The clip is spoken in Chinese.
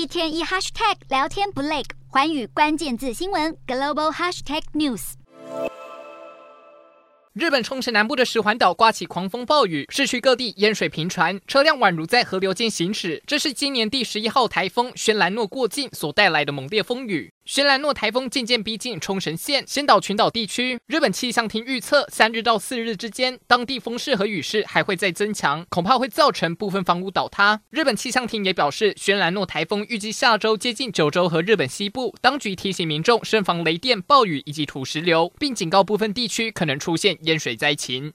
一天一 hashtag 聊天不累，环宇关键字新闻 global hashtag news。日本冲绳南部的石环岛刮起狂风暴雨，市区各地淹水频传，车辆宛如在河流间行驶。这是今年第十一号台风轩岚诺过境所带来的猛烈风雨。轩岚诺台风渐渐逼近冲绳县先岛群岛地区，日本气象厅预测，三日到四日之间，当地风势和雨势还会再增强，恐怕会造成部分房屋倒塌。日本气象厅也表示，轩岚诺台风预计下周接近九州和日本西部，当局提醒民众慎防雷电、暴雨以及土石流，并警告部分地区可能出现淹水灾情。